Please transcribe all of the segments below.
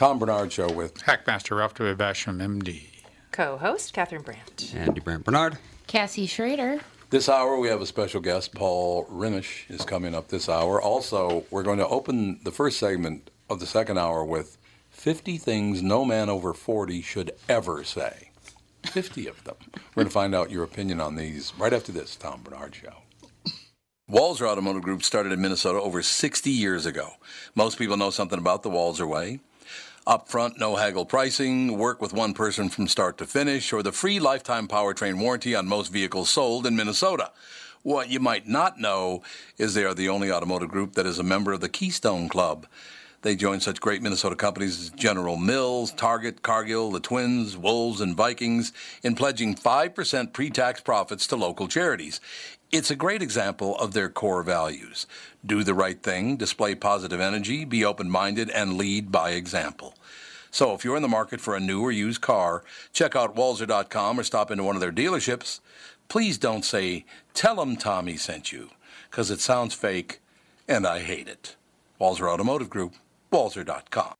Tom Barnard Show with Hackmaster Ralph W. Basham, MD. Co-host Catherine Brandt. Andy Brandt Bernard. Cassie Schrader. This hour, we have a special guest. Paul Rimish is coming up this hour. Also, we're going to open the first segment of the second hour with 50 things no man over 40 should ever say. 50 of them. We're going to find out your opinion on these right after this Tom Barnard Show. Walser Automotive Group started in Minnesota over 60 years ago. Most people know something about the Walser Way. Upfront, no haggle pricing, work with one person from start to finish, or the free lifetime powertrain warranty on most vehicles sold in Minnesota. What you might not know is they are the only automotive group that is a member of the Keystone Club. They join such great Minnesota companies as General Mills, Target, Cargill, the Twins, Wolves, and Vikings in pledging 5% pre tax profits to local charities. It's a great example of their core values do the right thing, display positive energy, be open minded, and lead by example. So if you're in the market for a new or used car, check out Walser.com or stop into one of their dealerships. Please don't say, Tell them Tommy sent you, because it sounds fake and I hate it. Walser Automotive Group, Walser.com.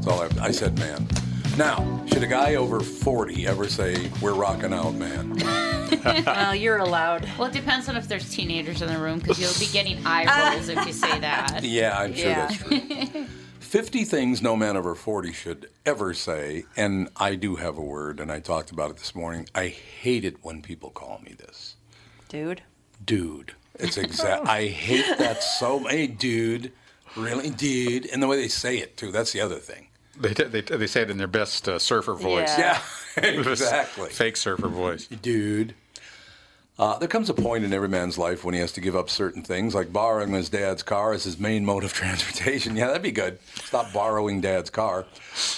That's all I, I said, man. Now, should a guy over 40 ever say, we're rocking out, man? well, you're allowed. Well, it depends on if there's teenagers in the room because you'll be getting eye rolls if you say that. Yeah, I'm sure Yeah. that's true. 50 things no man over 40 should ever say, and I do have a word, and I talked about it this morning. I hate it when people call me this. Dude. Dude. It's exact. I hate that so. Hey, dude. Really, dude. And the way they say it, too. That's the other thing. They, they, they say it in their best uh, surfer voice. Yeah. Yeah, exactly. Fake surfer voice. Dude. Uh, there comes a point in every man's life when he has to give up certain things, like borrowing his dad's car as his main mode of transportation. Yeah, that'd be good. Stop borrowing dad's car.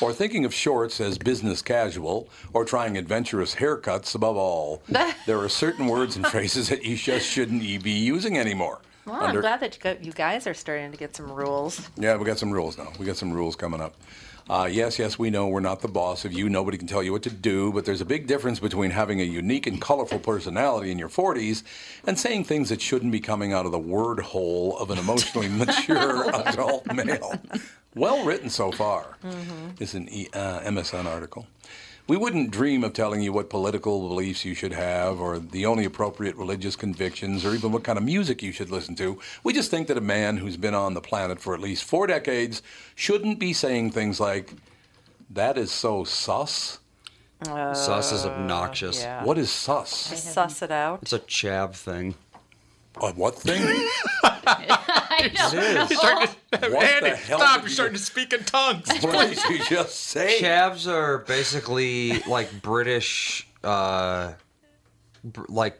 Or thinking of shorts as business casual, or trying adventurous haircuts above all. there are certain words and phrases that you just shouldn't e- be using anymore. Well, Under- I'm glad that you you guys are starting to get some rules. yeah, we got some rules now. We got some rules coming up. Uh, yes, yes, we know we're not the boss of you. Nobody can tell you what to do, but there's a big difference between having a unique and colorful personality in your 40s and saying things that shouldn't be coming out of the word hole of an emotionally mature adult male. Well written so far. It's an e, uh, MSN article. We wouldn't dream of telling you what political beliefs you should have, or the only appropriate religious convictions, or even what kind of music you should listen to. We just think that a man who's been on the planet for at least four decades shouldn't be saying things like, that is so sus. Sus is uh, obnoxious. Yeah. What is sus? Suss it out. It's a chav thing. A what thing? I know. You're to, What Andy, the hell stop! You're you starting to speak in tongues. What did you just say? Chavs are basically like British, uh, br- like.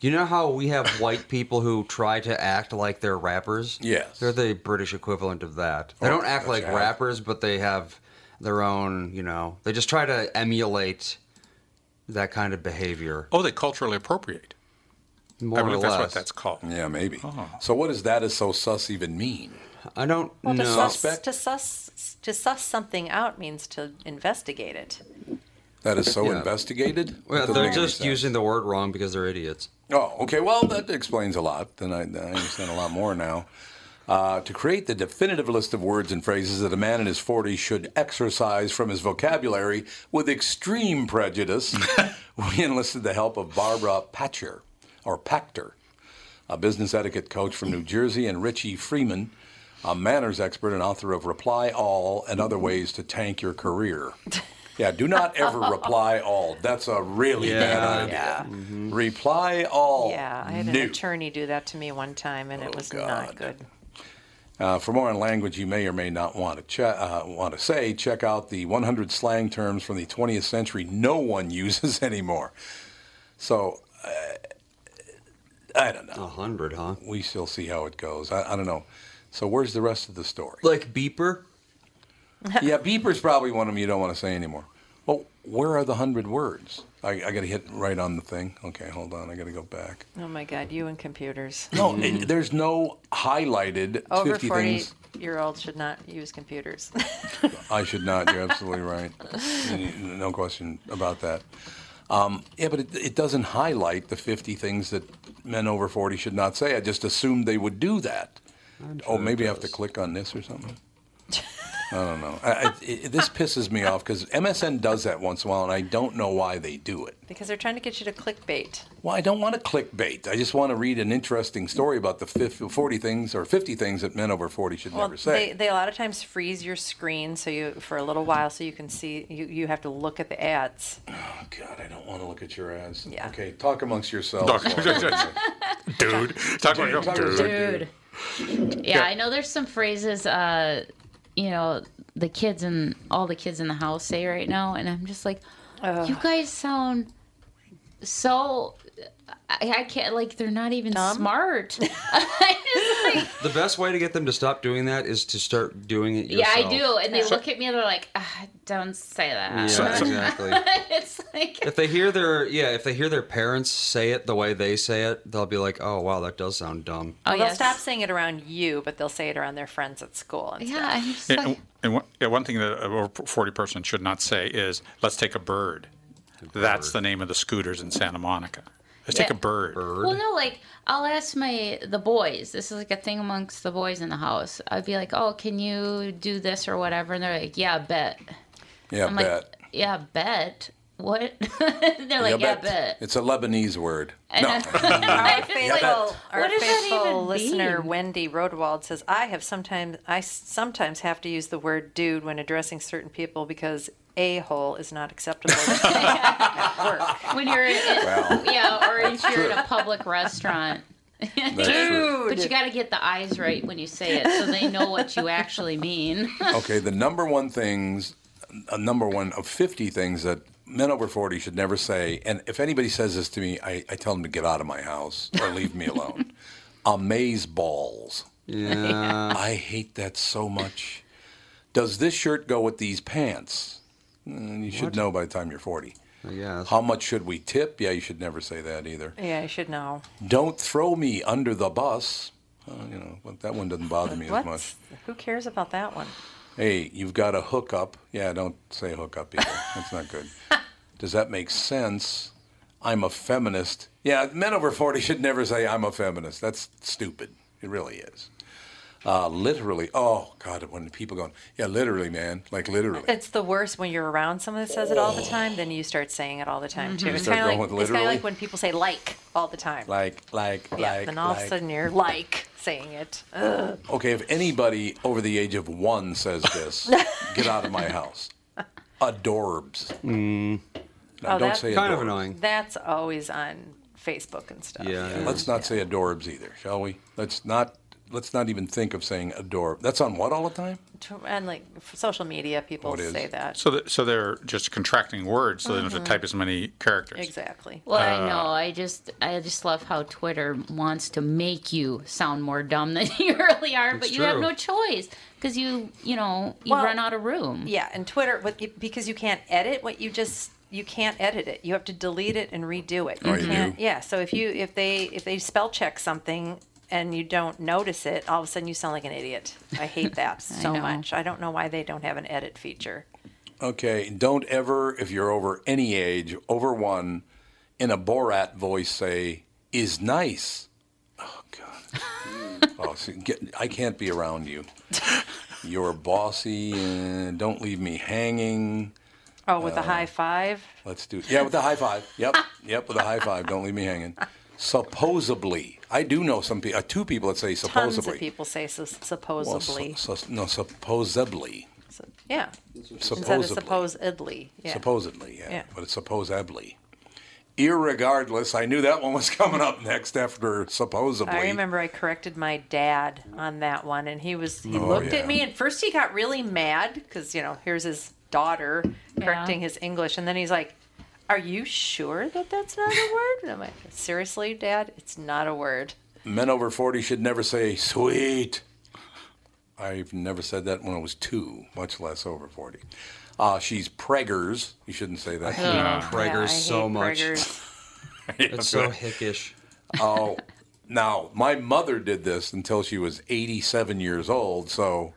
You know how we have white people who try to act like they're rappers? Yes. They're the British equivalent of that. They Oh, don't act like gotcha. rappers, but they have their own, you know, they just try to emulate that kind of behavior. Oh, they culturally appropriate. More I or believe less. that's what that's called. Yeah, maybe. Oh. So what does that is so sus even mean? I don't Well, to know. suss, Suspect? to suss to suss something out means to investigate it. That is so Yeah. investigated? Well, they're just using the word wrong because they're idiots. Oh, okay. Well, that explains a lot. Then I, I understand a lot more now. Uh, to create the definitive list of words and phrases that a man in his 40s should exercise from his vocabulary with extreme prejudice, we enlisted the help of Barbara Patcher, or Pachter, a business etiquette coach from New Jersey, and Richie Frieman, a manners expert and author of Reply All and Other Ways to Tank Your Career. Yeah, do not ever reply all. That's a really bad Yeah. idea. Yeah. Reply all. Yeah, I had an No. attorney do that to me one time, and it was God. not good. Uh, for more on language you may or may not want to che- uh, want to say, check out the 100 slang terms from the 20th century no one uses anymore. So, uh, I don't know. A hundred, huh? We still see how it goes. I, I don't know. So, where's the rest of the story? Like beeper. yeah, beeper's probably one of them you don't want to say anymore. Well, where are the hundred words? I, I got to hit right on the thing. Okay, hold on. I got to go back. Oh my God, you and computers. No, it, there's no highlighted Over 50 40 things. year olds should not use computers. I should not. You're absolutely right. No question about that. Um, yeah, but it, it doesn't highlight the 50 things that men over 40 should not say. I just assumed they would do that. oh, maybe I have to click on this or something. I don't know. I, I, it, this pisses me off because MSN does that once in a while, and I don't know why they do it. because they're trying to get you to clickbait. Well, I don't want to clickbait. I just want to read an interesting story about the 50, 40 things or 50 things that men over 40 should Well, never say. they, they a lot of times freeze your screen so you for a little while so you can see you, you have to look at the ads. Oh, God, I don't want to look at your ads. Yeah. Okay, talk amongst yourselves. Dude, talk about your Talk dude. about- Dude. Yeah, I know there's some phrases, uh, you know, the kids and all the kids in the house say right now, and I'm just like, you guys sound so. I, I can't like they're not even Dumb? smart. Like, The best way to get them to stop doing that is to start doing it yeah. I do, and they look at me and they're like, ah, "Don't say that." Yeah, exactly. it's like, if they hear their yeah, if they hear their parents say it the way they say it, they'll be like, "Oh wow, that does sound dumb." oh Well, they'll yes. stop saying it around you, but they'll say it around their friends at school. And Yeah, stuff. I'm just And, like, and one, yeah, one thing that a over 40 person should not say is, let's take a bird. That's the name of the scooters in Santa Monica. Let's take a bird. Bird. Well, no, like I'll ask my the boys. This is like a thing amongst the boys in the house. I'd be like, "Oh, can you do this or whatever?" And they're like, "Yeah, bet." Yeah, I'm bet. like, "Yeah, bet." What? they're like, "Yeah, bet." It's a Lebanese word. And no. Our faithful, our What does that faithful even listener mean? Wendy Rodewald says, "I have sometimes I s- sometimes have to use the word dude when addressing certain people because a hole is not acceptable at work." when you're in, Well. yeah, or if you're in a public restaurant. That's true. But you got to get the eyes right when you say it, so they know what you actually mean. Okay, the number one things, a number one of 50 things that men over 40 should never say, and if anybody says this to me, I, I tell them to get out of my house or leave me alone. Amaze balls. Yeah. I hate that so much. Does this shirt go with these pants? Mm, You should know by the time you're 40. I guess. How much should we tip? Yeah, you should never say that either. Yeah, you should know. Don't throw me under the bus. Uh, you know, but that one doesn't bother me as What? much. Who cares about that one? Hey, you've got a hookup. Yeah, don't say hookup either. That's not good. Does that make sense? I'm a feminist. Yeah, men over 40 should never say I'm a feminist. That's stupid. It really is. Uh, literally. Oh, God, when people going, yeah, literally, man. Like, literally. It's the worst when you're around someone that says it all the time. Then you start saying it all the time too. It's kind of like it's kind of like when people say like all the time. Like, like, yeah, like. then all of like. a sudden you're like saying it. Ugh. Okay, if anybody over the age of one says this, get out of my house. Adorbs. No, Oh, don't say kind of annoying. That's always on Facebook and stuff. Yeah. Let's not say adorbs either, shall we? Let's not let's not even think of saying adore. That's on what all the time? And like for social media, people Oh, it is. say that. So, that, so they're just contracting words, so they don't have to mm-hmm. type as many characters. Exactly. Well, I uh, know. I just, I just love how Twitter wants to make you sound more dumb than you really are, but It's you have true. no choice because you, you know, you Well, run out of room. Yeah, and Twitter, but you- because you can't edit what you just you can't edit it. You have to delete it and redo it. Oh, you can't. do? Yeah. So if you if they if they spell check something and you don't notice it, all of a sudden you sound like an idiot. I hate that so know. much. I don't know why they don't have an edit feature. Okay, don't ever, if you're over any age, over one, in a Borat voice say, is nice. Oh, God. oh, see, get, I can't be around you. You're bossy and don't leave me hanging. Oh, with a uh, high five. Let's do Yeah, with the high five. Yep, yep, with a high five. Don't leave me hanging. Supposedly. I do know some people, uh, two people that say supposedly. Tons supposedly. of people say so, Well, supposedly. so, so, no, supposedly. So- yeah. Instead of Supposedly. supposedly. Yeah. Supposedly, yeah, Yeah. but it's supposedly. Irregardless, I knew that one was coming up next after supposedly. I remember I corrected my dad on that one, and he was he Oh, looked yeah. at me, and first he got really mad because you know here's his daughter correcting his English, and then he's like, "Are you sure that that's not a word?" And I'm like, "Seriously, Dad, it's not a word." Men over 40 should never say sweet. I've never said that when I was two, much less over 40. Uh, she's preggers. You shouldn't say that. Preggers Yeah, I so hate much. preggers. It's so hickish. Oh, now my mother did this until she was 87 years old. So,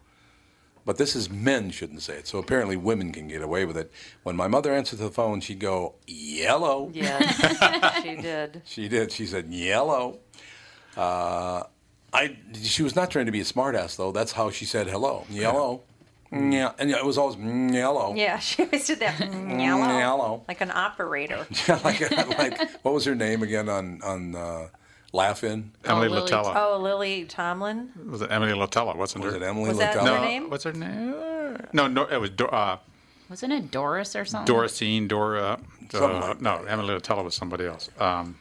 but this is men shouldn't say it. So apparently women can get away with it. When my mother answered the phone, she'd go yellow. Yes, she did. She did. She said yellow. Uh, I. She was not trying to be a smartass though. That's how she said hello. Yellow. Yeah, and it was always "Mm, yellow. Yeah, she always did that. Yellow. Yellow. Like an operator. yeah, like, like what was her name again on on uh, Laugh-In? Emily Lily- Litella. Oh, Lily Tomlin. Was it Emily Litella? Wasn't Was her? it Emily Was that Litella? her No, name? what's her name? No, no, it was uh, Wasn't it Doris or something? Dorothy, Dora. Uh, no, Emily Litella was somebody else. Um,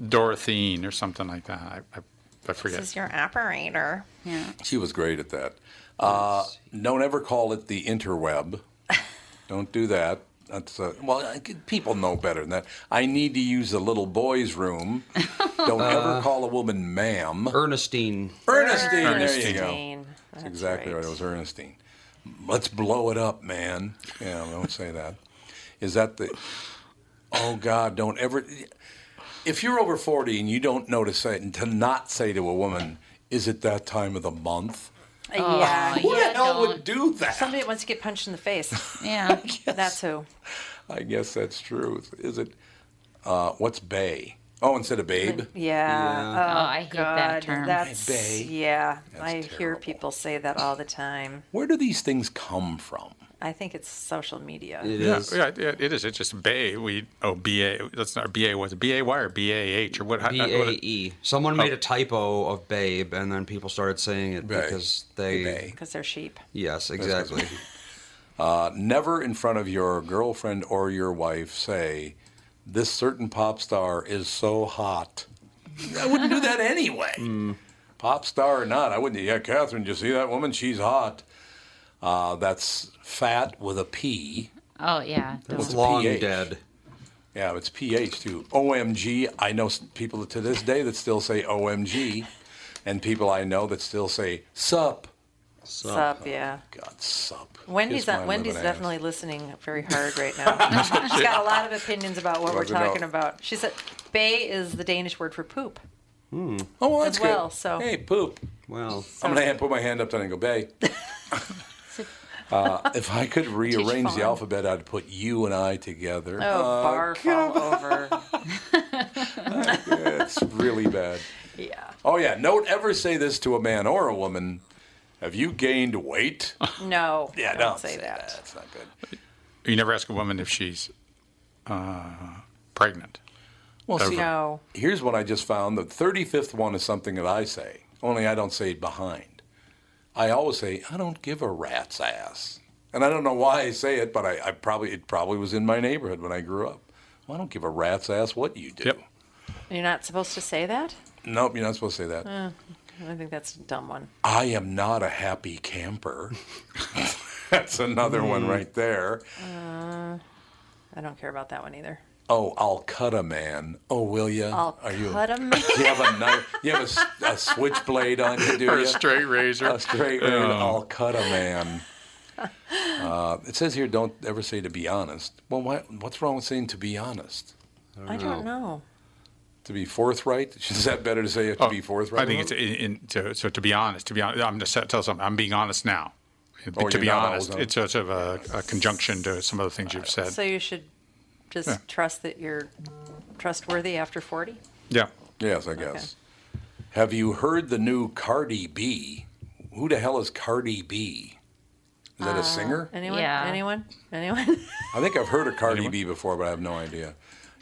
Dorothene or something like that. I, I, I forget. This is your operator. Yeah. She was great at that. Uh, don't ever call it the interweb. don't do that. That's uh, well, I- people know better than that. I need to use the little boy's room. Don't ever call a woman ma'am. Ernestine. Ernestine. There you go. That's That's exactly right. It was Ernestine. Let's blow it up, man. Yeah, don't say that. Is that the? Oh God! Don't ever. If you're over forty and you don't know to say and to not say to a woman, "Is it that time of the month?" Uh, yeah. Who Yeah, the hell don't. would do that? Somebody that wants to get punched in the face. Yeah. That's who. I guess that's true. Is it? Uh, what's bay? Oh, instead of babe. Yeah. Yeah. Oh, I hate that term. That's Bay. yeah. That's I hear people say that all the time. Where do these things come from? I think it's social media. It Yeah, is. yeah, yeah, it is. It's just Bay. We oh B A. That's not B A. Was it B A Y or B A H or what? how- B what- A E. Someone made a typo of babe, and then people started saying it Bae. because they. Because they're sheep. Yes, exactly. Uh, never in front of your girlfriend or your wife say, "This certain pop star is so hot." I wouldn't do that anyway. Pop star or not, I wouldn't. Yeah, Catherine, did you see that woman? She's hot. Uh, that's fat with a P. Oh yeah. It's don't. long PH. dead. Yeah, it's PH too. OMG. I know people to this day that still say OMG, and people I know that still say sup. Sup, yeah. God, sup. Wendy's Kiss on, Wendy's living ass. definitely listening very hard right now. She's got a lot of opinions about what we're Doesn't know. talking about. She said, "Bay" is the Danish word for poop. Oh, well, that's as well, good. so- hey, poop. Well, I'm gonna hand, put my hand up there and go, Bay. Uh, if I could rearrange the alphabet, I'd put you and I together. Oh, bar fall over. It's really bad. Yeah. Oh yeah, don't ever say this to a man or a woman. Have you gained weight? No. Yeah, don't, don't say that. That's not good. You never ask a woman if she's uh, pregnant. Well, see, No. here's what I just found. The 35th one is something that I say, only I don't say it behind. I always say, I don't give a rat's ass. And I don't know why I say it, but I, I probably it probably was in my neighborhood when I grew up. Well, I don't give a rat's ass what you do. Yep. You're not supposed to say that? Nope, you're not supposed to say that. I think that's a dumb one. I am not a happy camper. That's another one Hmm. right there. Uh, I don't care about that one either. Oh, I'll cut a man. Oh, will you? I'll Are you? cut a man. Do you have a knife? You have a switchblade on you, do Or a you? straight razor. A straight razor. Oh. I'll cut a man. Uh, it says here, don't ever say to be honest. Well, why, what's wrong with saying to be honest? I don't know. To be forthright? Is that better to say to be forthright? Oh, I think it's in, in, to, so. To be honest, to be honest, I'm just tell something. I'm being honest now. Oh, to you're be honest, it's sort of a, a conjunction to some of the things you've said. So you should just Yeah. trust that you're trustworthy after 40? Yeah. Yes, I guess. Have you heard the new Cardi B? Who the hell is Cardi B? Is that a singer? Anyone? Yeah. Anyone? Anyone? I think I've heard of Cardi B before, but I have no idea.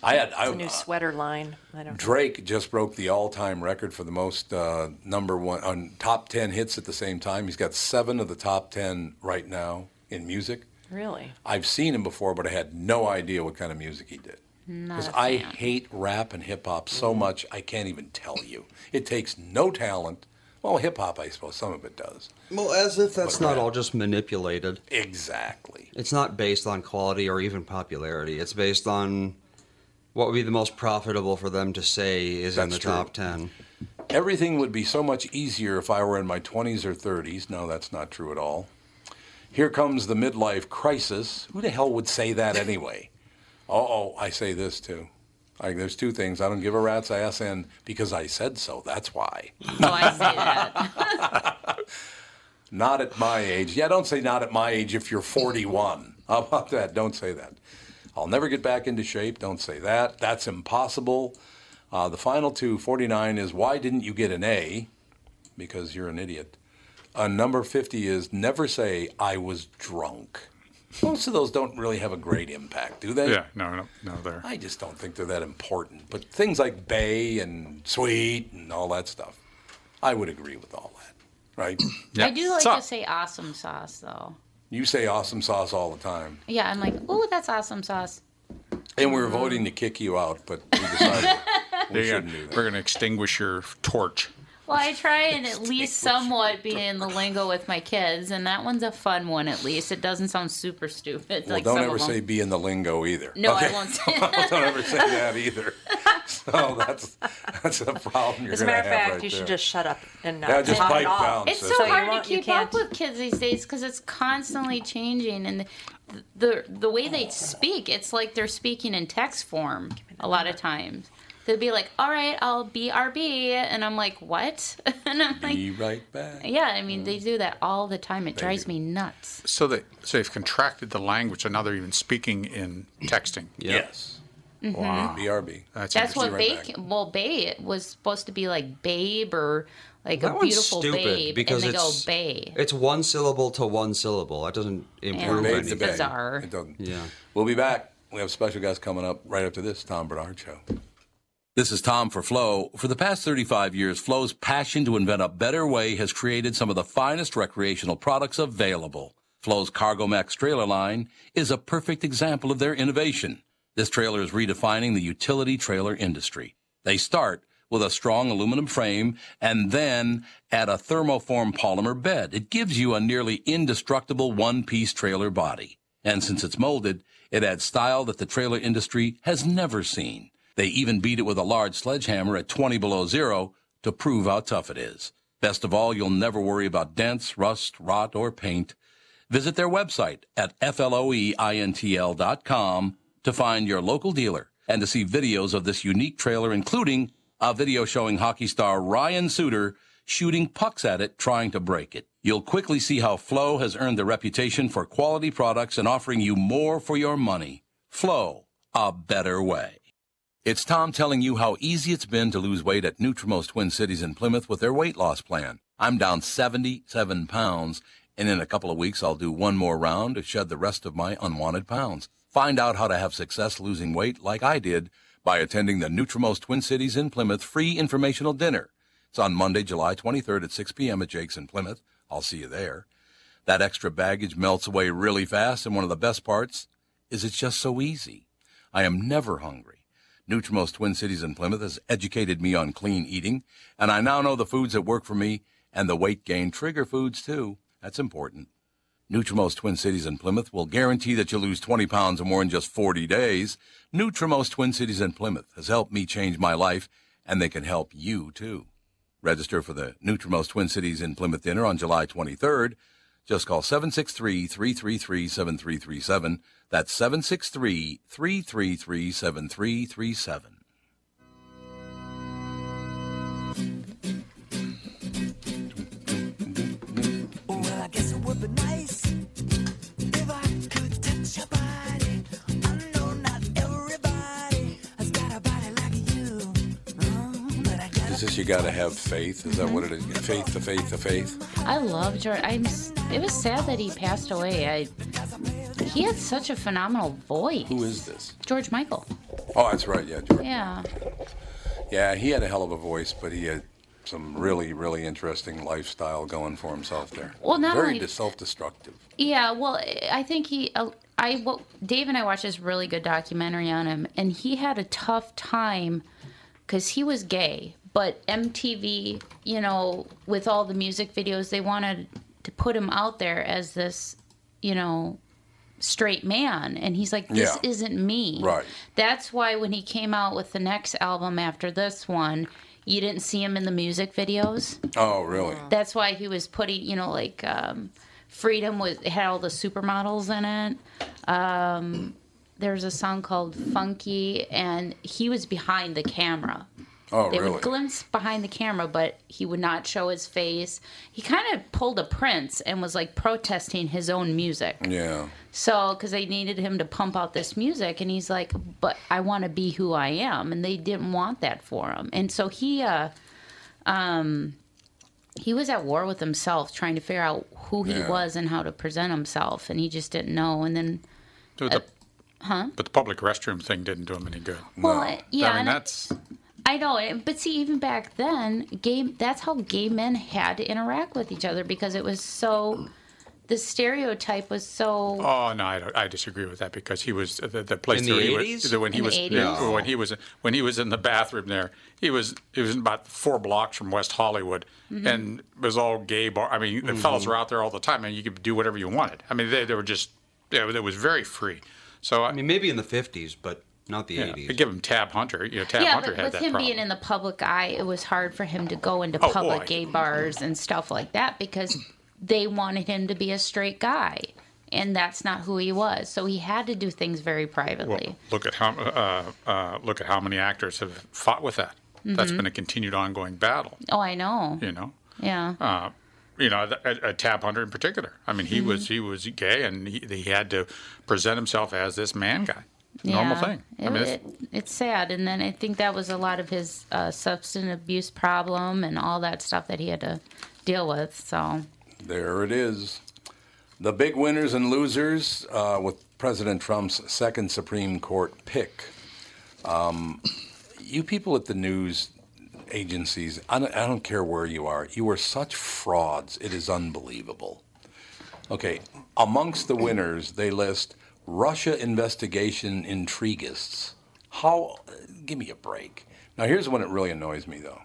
I had I, it's a new sweater line. I don't know. Drake just broke the all-time record for the most uh, number one on top ten hits at the same time. He's got seven of the top ten right now in music. Really? I've seen him before, but I had no idea what kind of music he did. Because I hate rap and hip hop so much, I can't even tell you. It takes no talent. Well, hip hop, I suppose some of it does. Well, as if that's But not rap- all just manipulated. Exactly. It's not based on quality or even popularity. It's based on what would be the most profitable for them to say is in That's the true. top 10. Everything would be so much easier if I were in my 20s or 30s. No, that's not true at all. Here comes the midlife crisis. Who the hell would say that anyway? Oh, oh, I say this too. I, there's two things. I don't give a rat's ass, and because I said so, that's why. Oh, I say that. Not at my age. Yeah, don't say not at my age if you're 41. How about that? Don't say that. I'll never get back into shape. Don't say that. That's impossible. Uh, the final two, 49, is why didn't you get an A? Because you're an idiot. Uh, number 50 is never say I was drunk. Most of those don't really have a great impact, do they? Yeah. No. No. No. There. I just don't think they're that important. But things like Bay and Sweet and all that stuff, I would agree with all that, right? Yeah. I do like So- to say awesome sauce, though. You say awesome sauce all the time. Yeah, I'm like, oh, that's awesome sauce. And we were voting to kick you out, but we decided we shouldn't do that. We're going to extinguish your torch. Well, I try and at least somewhat be in the lingo with my kids, and that one's a fun one. At least it doesn't sound super stupid. Well, like don't some ever say be in the lingo either. No, I won't say don't ever say that either. So that's that's a problem you're As a matter of fact, right you should there. just shut up and not Yeah, just talk pipe at all. down, It's so So hard to keep up with kids these days because it's constantly changing, and the, the the way they speak, it's like they're speaking in text form a lot of times. They'll be like, "All right, I'll be RB," and I'm like, "What?" and I'm like, Be right back. "Yeah." I mean, they do that all the time. It drives do. me nuts. So they so they've contracted the language, so now they're even speaking in texting. Yes. Mm-hmm. Wow. BRB. That's, That's what right Bay. back. Well, Bay was supposed to be like babe or like That a one's beautiful stupid babe, because and they go it's Bay. it's one syllable to one syllable. That doesn't improve Babe to anything. babe. bizarre. It doesn't. Yeah. We'll be back. We have special guests coming up right after this Tom Barnard Show. This is Tom for Floe. For the past 35 years, Floe's passion to invent a better way has created some of the finest recreational products available. Floe's Cargo Max trailer line is a perfect example of their innovation. This trailer is redefining the utility trailer industry. They start with a strong aluminum frame and then add a thermoform polymer bed. It gives you a nearly indestructible one-piece trailer body. And since it's molded, it adds style that the trailer industry has never seen. They even beat it with a large sledgehammer at 20 below zero to prove how tough it is. Best of all, you'll never worry about dents, rust, rot, or paint. Visit their website at floeintl.com to find your local dealer and to see videos of this unique trailer, including a video showing hockey star Ryan Suter shooting pucks at it, trying to break it. You'll quickly see how Floe has earned the reputation for quality products and offering you more for your money. Floe, a better way. It's Tom telling you how easy it's been to lose weight at Nutrimost Twin Cities in Plymouth with their weight loss plan. I'm down 77 pounds, and in a couple of weeks I'll do one more round to shed the rest of my unwanted pounds. Find out how to have success losing weight like I did by attending the Nutrimost Twin Cities in Plymouth free informational dinner. It's on Monday, July 23rd at 6 p.m. at Jake's in Plymouth. I'll see you there. That extra baggage melts away really fast, and one of the best parts is it's just so easy. I am never hungry Nutrimost Twin Cities in Plymouth has educated me on clean eating, and I now know the foods that work for me and the weight gain trigger foods too. That's important. Nutrimost Twin Cities in Plymouth will guarantee that you'll lose 20 pounds or more in just 40 days. Nutrimost Twin Cities in Plymouth has helped me change my life, and they can help you too. Register for the Nutrimost Twin Cities in Plymouth dinner on July 23rd. Just call 763 333 7337. That's 763 333 7337. Well, I guess it would be nice if I could touch your body. I know not everybody has got a body like you. Oh, but I got Is this you gotta have faith? Is that what it is? Mm-hmm. Faith, the faith, the faith? I love George. I'm. It was sad that he passed away. I. He had such a phenomenal voice. Who is this? George Michael? Oh, that's right. Yeah, George. Yeah. Yeah, he had a hell of a voice, but he had some really, really interesting lifestyle going for himself there. Well, not very only- self-destructive. Yeah, well, I think he, uh, I, well, Dave and I watched this really good documentary on him, and he had a tough time because he was gay, but MTV, you know, with all the music videos, they wanted to put him out there as this, you know, straight man, and he's like, this Yeah. isn't me. Right. That's why when he came out with the next album after this one, you didn't see him in the music videos. Oh, really? That's why he was putting, you know, like um, Freedom was had all the supermodels in it. Um, there's a song called Funky, and he was behind the camera. Oh, They really? would glimpse behind the camera, but he would not show his face. He kind of pulled a Prince and was like protesting his own music. Yeah. So, because they needed him to pump out this music, and he's like, "But I want to be who I am," and they didn't want that for him. And so he, uh, um, he was at war with himself, trying to figure out who he Yeah. was and how to present himself, and he just didn't know. And then, But the, But the public restroom thing didn't do him any good. well, I- yeah, I mean, and that's I know, but see, even back then, gay that's how gay men had to interact with each other because it was so. The stereotype was so. Oh no, I, I disagree with that because he was the, the place In the where he 80s? was, the- when he In the was 80s? yeah, when he was when he was in the bathroom there. He was he was about four blocks from West Hollywood, Mm-hmm. and it was all gay bar. I mean, the fellas were out there all the time, and you could do whatever you wanted. I mean, they, they were just yeah, it was very free. So I I mean, maybe in the 50s, but not the yeah, 80s. Give him Tab Hunter. You know, Tab yeah, Hunter but had with that him problem. being in the public eye, it was hard for him to go into Oh, public boy. gay bars and stuff like that because they wanted him to be a straight guy, and that's not who he was. So he had to do things very privately. Well, look at how uh, uh, look at how many actors have fought with that. That's Mm-hmm. been a continued ongoing battle. oh, I know. You know. Yeah. uh, you know, a, a Tab Hunter in particular. I mean, he was he was gay, and he, he had to present himself as this man guy. Normal Yeah. thing. I It, mean, it, it's, it's sad, and then I think that was a lot of his uh, substance abuse problem and all that stuff that he had to deal with. So There it is. The big winners and losers uh, with President Trump's second Supreme Court pick. Um, you people at the news agencies, I don't, I don't care where you are, you are such frauds. It is unbelievable. Okay, amongst the winners, they list Russia investigation intriguists. How? Give me a break. Now, here's one that really annoys me, though.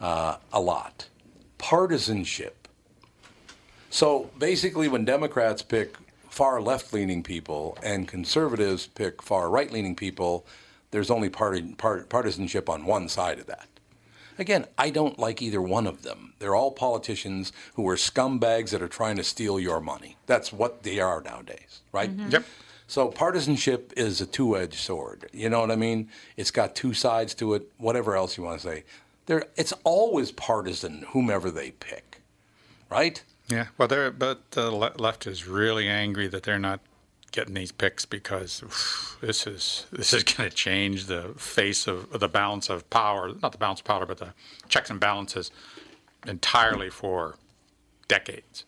Uh, a lot. Partisanship. So basically, when Democrats pick far left leaning people and conservatives pick far right leaning people, there's only party, part, partisanship on one side of that. Again, I don't like either one of them. They're all politicians who are scumbags that are trying to steal your money. That's what they are nowadays, right? Mm-hmm. Yep. So partisanship is a two-edged sword. You know what I mean? It's got two sides to it. Whatever else you want to say, there. It's always partisan, whomever they pick, right? yeah. Well, they're, but the left is really angry that they're not getting these picks because oof, this is this is going to change the face of, of the balance of power. Not the balance of power, but the checks and balances entirely for decades.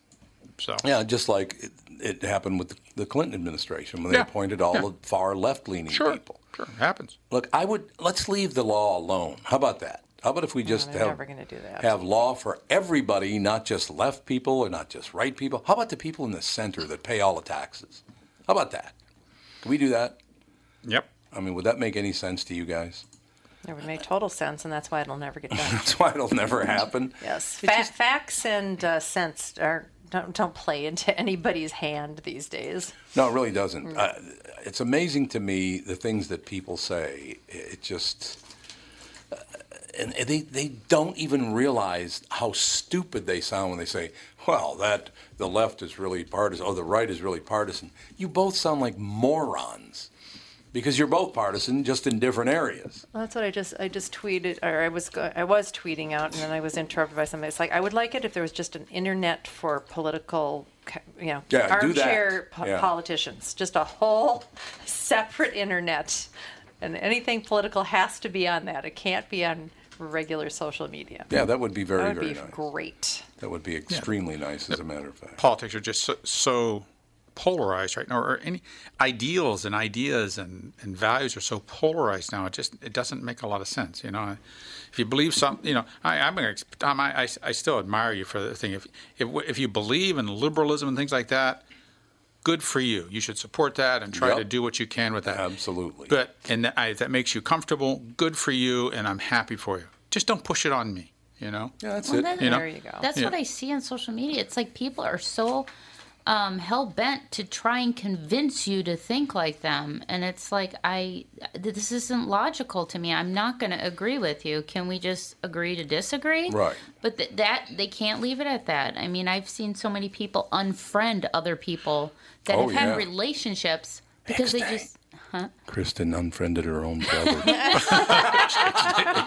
So Yeah, just like it, it happened with the Clinton administration when they Yeah, appointed all yeah. the far left-leaning sure, people. sure, it happens. Look, I would let's leave the law alone. How about that? How about if we just they're have, never gonna do that. have law for everybody, not just left people or not just right people? How about the people in the center that pay all the taxes? How about that? Can we do that? Yep. I mean, would that make any sense to you guys? It would make total sense, and that's why it'll never get done. That's why it'll never happen. yes, Fa- facts and uh, sense are don't don't play into anybody's hand these days. No, it really doesn't. Uh, it's amazing to me the things that people say. It just. And they, they don't even realize how stupid they sound when they say, well, that the left is really partisan, or the right is really partisan. You both sound like morons because you're both partisan, just in different areas. Well, that's what I just I just tweeted, or I was I was tweeting out, and then I was interrupted by somebody. It's like I would like it if there was just an internet for political, you know, Yeah, armchair po- Yeah. politicians, just a whole separate internet, and anything political has to be on that. It can't be on regular social media. Yeah, that would be very, that would very be nice. great. That would be extremely nice, as a matter of fact. Politics are just so, so polarized right now, or any ideals and ideas and, and values are so polarized now. It just it doesn't make a lot of sense. You know, if you believe some, you know, I, I'm gonna, Tom, I, I, I still admire you for the thing. If if if you believe in liberalism and things like that, good for you. You should support that and try Yep. to do what you can with that. Absolutely. But and that, I, that makes you comfortable. Good for you, and I'm happy for you. Just don't push it on me. You know. Yeah, that's Well, it. then- You know? There you go. That's Yeah. what I see on social media. It's like people are so um, hell bent to try and convince you to think like them, and it's like I this isn't logical to me. I'm not going to agree with you. Can we just agree to disagree? Right. But th- that they can't leave it at that. I mean, I've seen so many people unfriend other people that Oh, have had yeah. relationships because they Bixby. just. Huh? Kristen unfriended her own brother.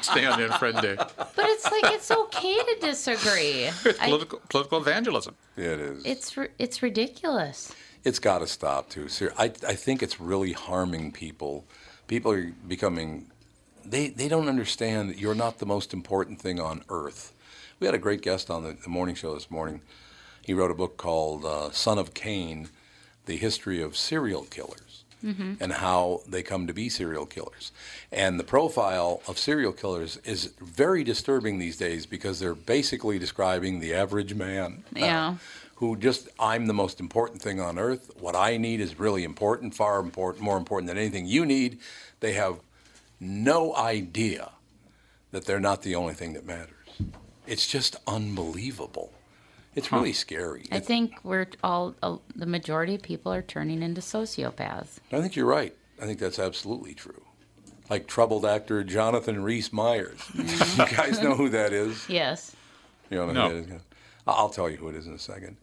Stay on the unfriend day. But it's like it's okay to disagree. It's I- political political evangelism. it is. it's it's ridiculous. It's got to stop too. Ser- I I think it's really harming people. People are becoming they they don't understand that you're not the most important thing on earth. We had a great guest on the, the morning show this morning. He wrote a book called uh, Son of Cain: The History of Serial Killers. Mm-hmm. And how they come to be serial killers. And the profile of serial killers is very disturbing these days because they're basically describing the average man uh, Yeah. who just I'm the most important thing on earth. What I need is really important, far important, more important than anything you need. They have no idea that they're not the only thing that matters. It's just unbelievable. It's really scary. I It- think we're all uh, the majority of people are turning into sociopaths. I think you're right. I think that's absolutely true. Like troubled actor Jonathan Rhys Meyers. you guys know who that is? Yes. You don't know No. who that is? I'll tell you who it is in a second.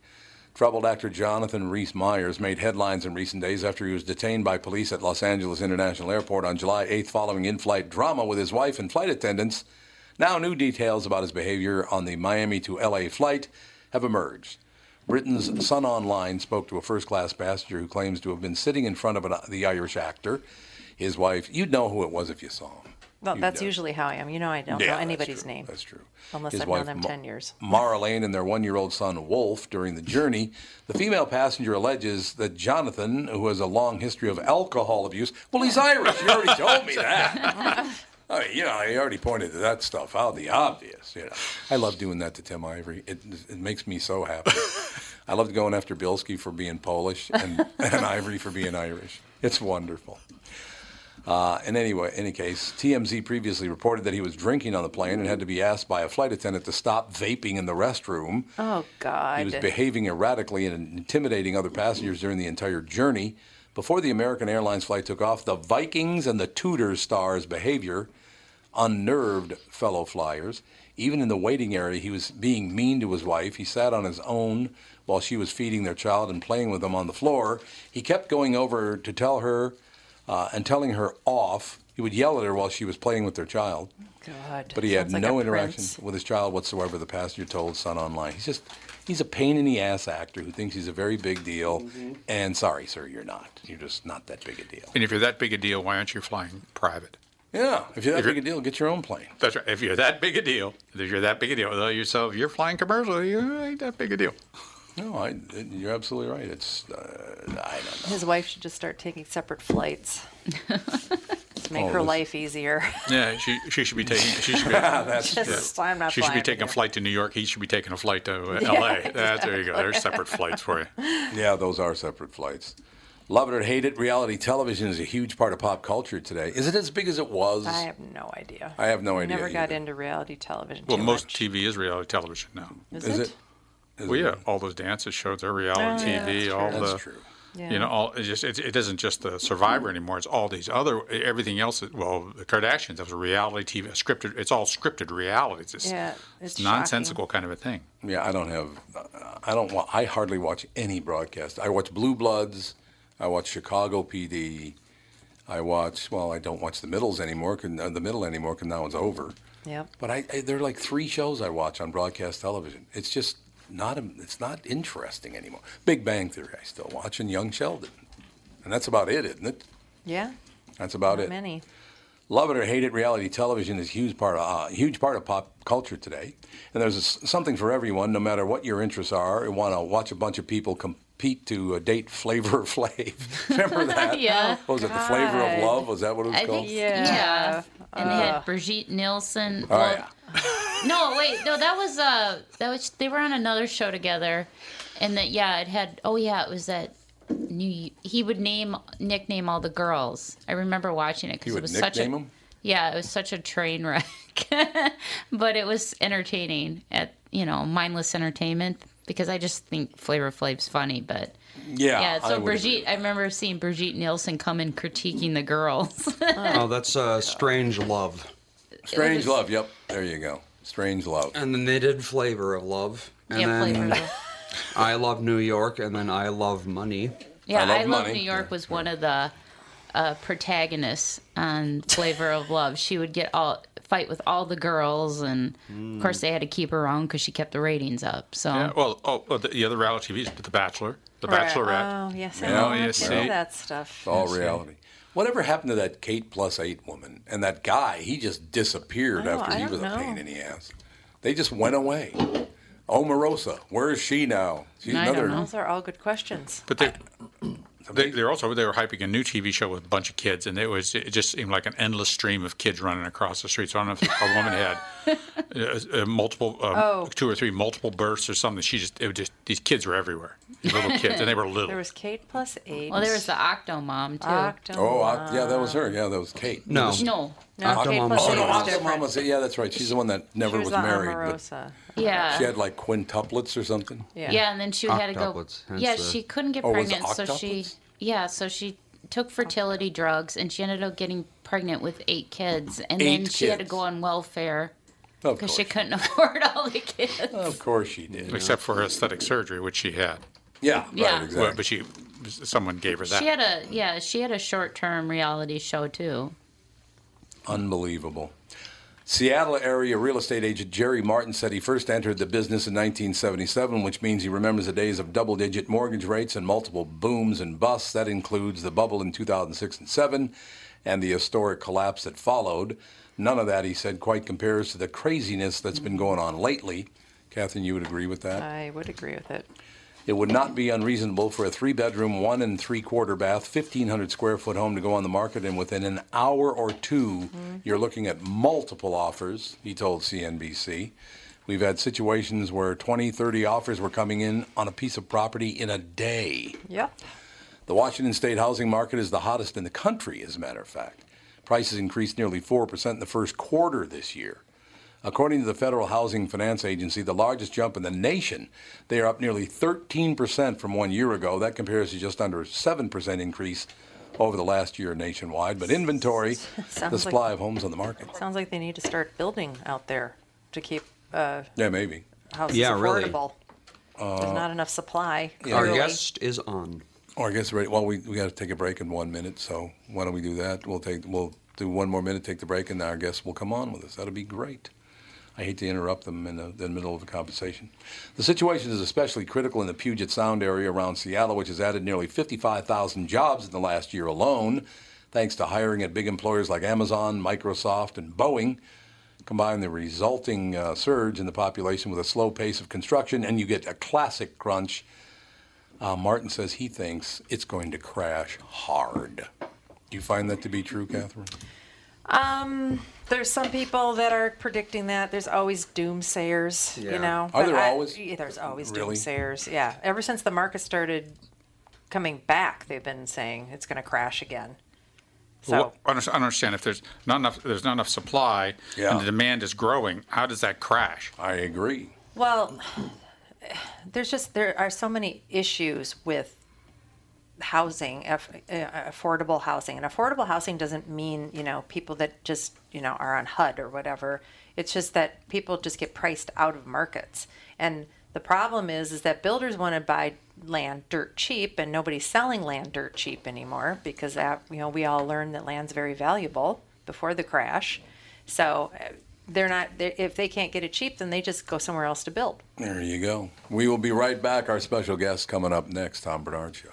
Troubled actor Jonathan Rhys Meyers made headlines in recent days after he was detained by police at Los Angeles International Airport on July 8th following in flight drama with his wife and flight attendants. Now, new details about his behavior on the Miami to LA flight have emerged. Britain's Sun Online spoke to a first class passenger who claims to have been sitting in front of an, the Irish actor. His wife, you'd know who it was if you saw him. Well, You'd that's know. usually how I am. You know, I don't Yeah, know anybody's true. name That's true. unless His I've known them Ma- ten years. Mara Lane and their one-year-old son Wolf during the journey. The female passenger alleges that Jonathan, who has a long history of alcohol abuse, well, he's Irish. You already told me that. I mean, you know, he already pointed to that stuff out, the obvious. You know, I love doing that to Tim Ivory. It it makes me so happy. I loved going after Bilski for being Polish and, and Ivory for being Irish. It's wonderful. Uh, in anyway, any case, TMZ previously reported that he was drinking on the plane and had to be asked by a flight attendant to stop vaping in the restroom. Oh God. He was behaving erratically and intimidating other passengers during the entire journey. Before the American Airlines flight took off, the Vikings and the Tudor stars' behavior unnerved fellow flyers. Even in the waiting area, he was being mean to his wife. He sat on his own while she was feeding their child and playing with them on the floor. He kept going over to tell her uh, and telling her off. He would yell at her while she was playing with their child. God. But he had like no interaction prince. with his child whatsoever, the passenger told Sun Online. He's just, he's a pain in the ass actor who thinks he's a very big deal. Mm-hmm. And sorry, sir, you're not. You're just not that big a deal. And if you're that big a deal, why aren't you flying private? Yeah, if you're that If you're- big a deal, get your own plane. That's right. If you're that big a deal, if you're that big a deal, though yourself, you're flying commercial, you ain't that big a deal. No, I, you're absolutely right. It's, uh, I don't know. His wife should just start taking separate flights. to make Oh, her this- life easier. Yeah, she, she should be taking. She should be. That's Just, I'm not She should be taking a flight to New York. He should be taking a flight to uh, L.A. That's, there you go. There's separate flights for you. Yeah, those are separate flights. Love it or hate it, reality television is a huge part of pop culture today. Is it as big as it was? I have no idea. I have no idea Never got either. into reality television. Well, too most much. TV is reality television now. Is, Is it? it? Is Well, it? yeah, all those dances shows are reality Oh, yeah, TV. that's all true. the, That's true. Yeah. you know, all it just it, it isn't just the Survivor anymore. It's all these other everything else. is- Well, the Kardashians that was a reality TV, scripted. It's all scripted reality. It's, just, Yeah, it's, it's nonsensical kind of a thing. Yeah, I don't have. I don't. wa- I hardly watch any broadcast. I watch Blue Bloods. I watch Chicago PD. I watch. Well, I don't watch the middles anymore. uh, the middle anymore because now it's over. Yep. But I, I there are like three shows I watch on broadcast television. It's just not. A, it's not interesting anymore. Big Bang Theory I still watch, and Young Sheldon, and that's about it, isn't it? Yeah. That's about Not it. many. Love it or hate it, reality television is a huge part of uh, huge part of pop culture today, and there's a something for everyone, no matter what your interests are. You want to watch a bunch of people compete to uh, date Flavor Flav. Remember that? Yeah. What was it the Flavor of Love? Was that what it was I called? think Yeah. yeah. And they had Brigitte Nielsen. Oh Well, yeah. No, wait, no, that was uh that was they were on another show together, and that yeah, it had oh yeah, it was that new he would name nickname all the girls. I remember watching it because it was such a nickname 'em? yeah, it was such a train wreck, but it was entertaining at you know mindless entertainment because I just think Flavor Flav's funny, but. Yeah. Yeah, so would Brigitte, agree. I remember seeing Brigitte Nielsen come in critiquing the girls. Oh, that's uh, Strange Love. Strange was- Love. Yep. There you go. Strange Love. And then they did Flavor of Love. And yeah, then Flavor. I Love New York, and then I Love Money. Yeah, I I Love Love, Money. New York was one of the uh, protagonists on Flavor of Love. She would get all fight with all the girls, and of course they had to keep her on because she kept the ratings up. So Yeah, well, oh, well, the, the other reality TV is The Bachelor, The Right. Bachelorette. Oh, yes, I know. you I see. that stuff. It's all reality. Whatever happened to that Kate plus eight woman and that guy? He just disappeared I know, after I he don't was a pain in the ass. They just went away. Omarosa, where is she now? She's I don't another. know. Those are all good questions. But they, they, they're also they were hyping a new TV show with a bunch of kids, and it was it just seemed like an endless stream of kids running across the street. So I don't know if a woman had uh, uh, multiple, um, Oh. two or three multiple births or something. She just it was just these kids were everywhere, these little kids, and they were little. There was Kate plus eight. well, there was the Octo Mom too. Octo. Oh, Oc- yeah, that was her. Yeah, that was Kate. No. no, No, Kate Octomom plus was Oh eight no, the was one. Was Yeah, that's right. She's the one that She never was was the married, but yeah, she had like quintuplets or something. Yeah. yeah, and then she had to go. Yeah, the- she couldn't get Oh, was pregnant, so she yeah, so she took fertility drugs, and she ended up getting pregnant with eight kids, and then Eight she had to go on welfare Of because course. she couldn't afford all the kids. Of course she did. Except for aesthetic surgery, which she had, Yeah, Yeah. right, exactly. Well, but she someone gave her that. She had a yeah, she had a short term reality show too. Unbelievable. Seattle area real estate agent Jerry Martin said he first entered the business in 1977, which means he remembers the days of double digit mortgage rates and multiple booms and busts. That includes the bubble in 2006 and 7 and the historic collapse that followed. None of that, he said, quite compares to the craziness that's been going on lately. Catherine, you would agree with that? I would agree with it. It would not be unreasonable for a three bedroom, one and three quarter bath, 1,500 square foot home to go on the market, and within an hour or 2 you you're looking at multiple offers, he told CNBC. We've had situations where 20, 30 offers were coming in on a piece of property in a day. Yep. The Washington state housing market is the hottest in the country, as a matter of fact. Prices increased nearly 4% in the first quarter this year. According to the Federal Housing Finance Agency, the largest jump in the nation, they are up nearly 13% from one year ago. That compares to just under 7% increase over the last year nationwide. But inventory, the supply like- of homes on the market. Sounds like they need to start building out there to keep uh, Yeah, maybe. houses Yeah, really. affordable. There's not enough supply. Our guest is on. Or I guess. Well, we we got to take a break in one minute. So why don't we do that? We'll take we'll do one more minute, take the break, and our guests will come on with us. That'll be great. I hate to interrupt them in the, the middle of a conversation. The situation is especially critical in the Puget Sound area around Seattle, which has added nearly 55,000 jobs in the last year alone, thanks to hiring at big employers like Amazon, Microsoft, and Boeing. Combine the resulting uh, surge in the population with a slow pace of construction, and you get a classic crunch. Uh, Martin says he thinks it's going to crash hard. Do you find that to be true, Catherine? Um, there's some people that are predicting that. There's always doomsayers, Yeah. you know. Are there I- always? Yeah, there's always Really? doomsayers. Yeah. Ever since the market started coming back. They've been saying it's going to crash again. So Well, I don't I don't understand if there's not enough there's not enough supply Yeah. and the demand is growing. How does that crash? I agree. Well, there's just there are so many issues with housing, uh, affordable housing, and affordable housing doesn't mean you know people that just you know are on HUD or whatever. It's just that people just get priced out of markets, and the problem is is that builders want to buy land dirt cheap, and nobody's selling land dirt cheap anymore because that you know we all learned that land's very valuable before the crash, so. They're not. They're, if they can't get it cheap, then they just go somewhere else to build. There you go. We will be right back. Our special guest coming up next, Tom Barnard Show.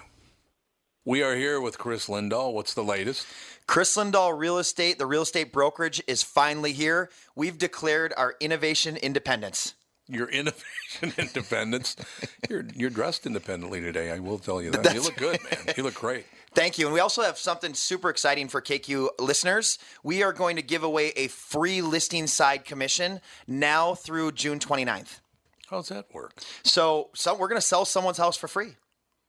We are here with Chris Lindahl. What's the latest? Chris Lindahl Real Estate, the real estate brokerage, is finally here. We've declared our innovation independence. Your innovation independence. You're you're dressed independently today. I will tell you that. You look good, man. You look great. Thank you. And we also have something super exciting for KQ listeners. We are going to give away a free listing side commission now through June 29th. How's that work? So, so we're going to sell someone's house for free.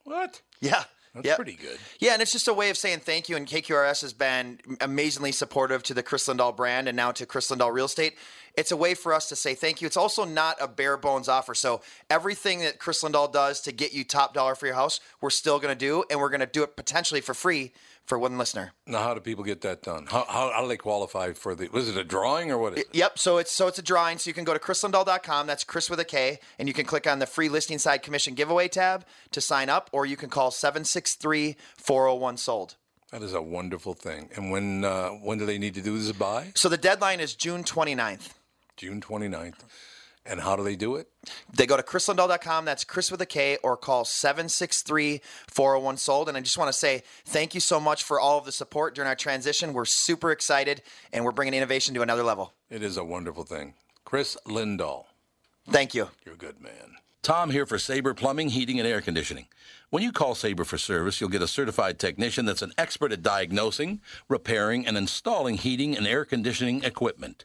What? Yeah. That's Yep. pretty good. Yeah, and it's just a way of saying thank you. And KQRS has been amazingly supportive to the Chris Lindahl brand and now to Chris Lindahl Real Estate. It's a way for us to say thank you. It's also not a bare bones offer. So everything that Chris Lindahl does to get you top dollar for your house, we're still going to do, and we're going to do it potentially for free for one listener. Now, how do people get that done? How, how, how do they qualify for the? Was it a drawing or what? Is it? Yep. So it's so it's a drawing. So you can go to chrislindahl.com. That's Chris with a K, and you can click on the free listing side commission giveaway tab to sign up, or you can call 763-401 sold. That is a wonderful thing. And when uh, when do they need to do this by? So the deadline is June 29th. June 29th. And how do they do it? They go to chrislindahl.com. That's Chris with a K, or call 763 401 sold. And I just want to say thank you so much for all of the support during our transition. We're super excited, and we're bringing innovation to another level. It is a wonderful thing. Chris Lindahl. Thank you. You're a good man. Tom here for Sabre Plumbing, Heating, and Air Conditioning. When you call Sabre for service, you'll get a certified technician that's an expert at diagnosing, repairing, and installing heating and air conditioning equipment.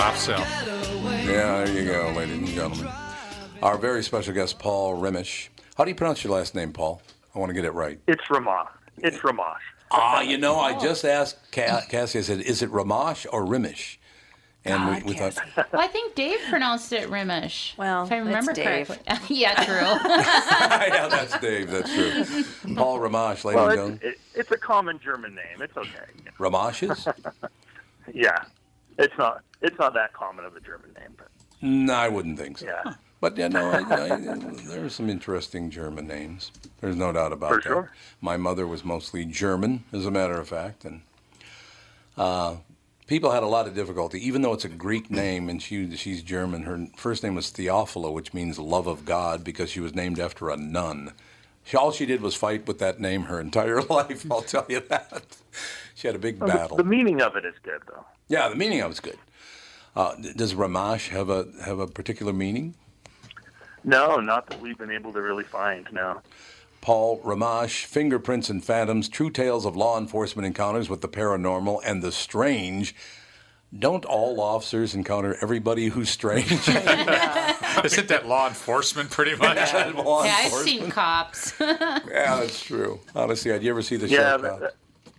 To Soft sell. Yeah, there you go, ladies and gentlemen. Our very special guest, Paul Rimish. How do you pronounce your last name, Paul? I want to get it right. It's Ramash. It's Ramash. Ah, you know, I just asked Ca- Cassie. I said, "Is it Ramash or Rimish?" And we, we thought, Well, I think Dave pronounced it Rimish. Well, if I it's remember Dave. correctly. yeah, true. yeah, that's Dave. That's true. Paul Ramash, ladies Well, and gentlemen. it, it's a common German name. It's okay. Ramashes? Yeah, it's not. It's not that common of a German name, but No, I wouldn't think so. yeah, But yeah, no, I, I, there are some interesting German names. There's no doubt about For that. sure. My mother was mostly German, as a matter of fact, and uh, people had a lot of difficulty, even though it's a Greek name and she she's German. Her first name was Theophila, which means love of God, because she was named after a nun. She, all she did was fight with that name her entire life. I'll tell you that. She had a big Well, the- battle. The, meaning of it is good, though. yeah, the meaning of it's good. Uh, does Ramash have a have a particular meaning? No, not that we've been able to really find. No. Paul Ramash, Fingerprints and Phantoms, True Tales of Law Enforcement Encounters with the Paranormal and the Strange. Don't all officers encounter everybody who's strange? Isn't that law enforcement pretty much? Law yeah, I've seen cops. Yeah, that's true. Honestly, had you ever see the Yeah, show?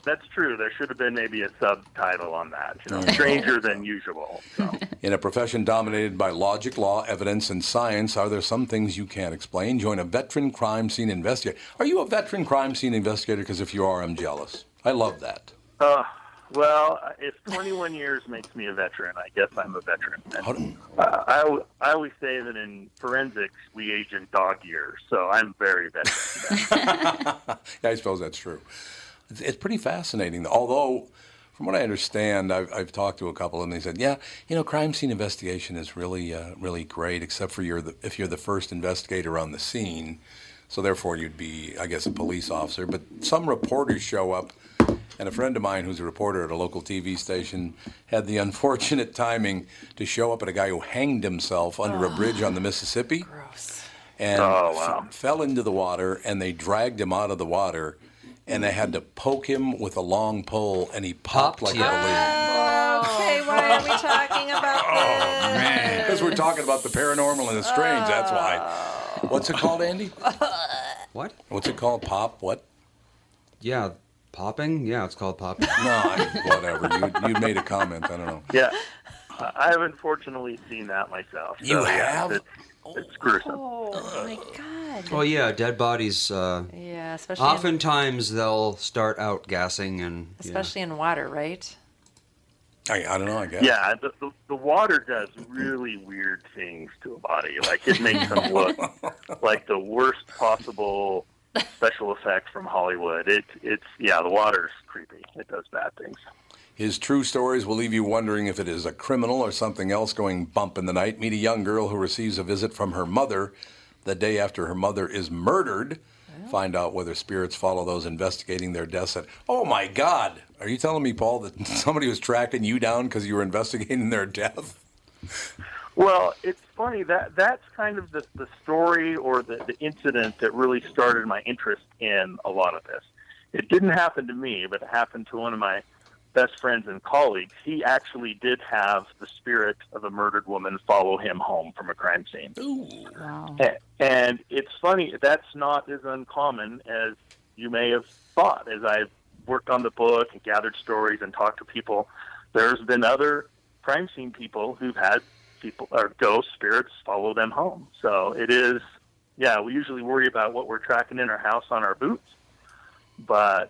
That, Cops? that- that's true. There should have been maybe a subtitle on that. You know, stranger than usual. So. In a profession dominated by logic, law, evidence, and science, are there some things you can't explain? Join a veteran crime scene investigator. Are you a veteran crime scene investigator? Because if you are, I'm jealous. I love that. Uh, well, if 21 years makes me a veteran, I guess I'm a veteran. Do- Uh, I, I always say that in forensics, we age in dog years, so I'm very veteran. yeah, I suppose that's true. It's, it's pretty fascinating. Although, From what I understand, I've, I've talked to a couple, and they said, "Yeah, you know, crime scene investigation is really, uh, really great, except for you're the, if you're the first investigator on the scene. So therefore, you'd be, I guess, a police officer. But some reporters show up, and a friend of mine who's a reporter at a local TV station had the unfortunate timing to show up at a guy who hanged himself under a bridge on the Mississippi." Gross. and Oh, f- fell into the water and they dragged him out of the water and they had to poke him with a long pole and he popped, Popped, like yeah. a balloon. Oh, Okay, why are we talking about Oh, this? Because we're talking about the paranormal and the strange, that's why. Oh. What's it called, Andy? What? What's it called? Pop? What? Yeah, popping. Yeah, it's called popping. No, I, whatever. You, you made a comment. I don't know. Yeah, I- I've unfortunately seen that myself. So, You have? It's, it's gruesome. Oh my god. Well, yeah, dead bodies. Uh, Yeah, especially in, oftentimes they'll start out gassing and yeah. especially in water, right? I, I don't know, I guess. Yeah, the, the, the water does really weird things to a body. Like it makes them look like the worst possible special effect from Hollywood. It it's yeah, the water's creepy. It does bad things. His true stories will leave you wondering if it is a criminal or something else going bump in the night. Meet a young girl who receives a visit from her mother the day after her mother is murdered. Find out whether spirits follow those investigating their deaths. And, oh my God! Are you telling me, Paul, that somebody was tracking you down because you were investigating their death? Well, it's funny that that's kind of the, the story or the, the incident that really started my interest in a lot of this. It didn't happen to me, but it happened to one of my best friends and colleagues. He actually did have the spirit of a murdered woman follow him home from a crime scene. Ooh. Wow. And it's funny, that's not as uncommon as you may have thought. As I've worked on the book and gathered stories and talked to people, there's been other crime scene people who've had people or ghost spirits follow them home. So it is, yeah, we usually worry about what we're tracking in our house on our boots, but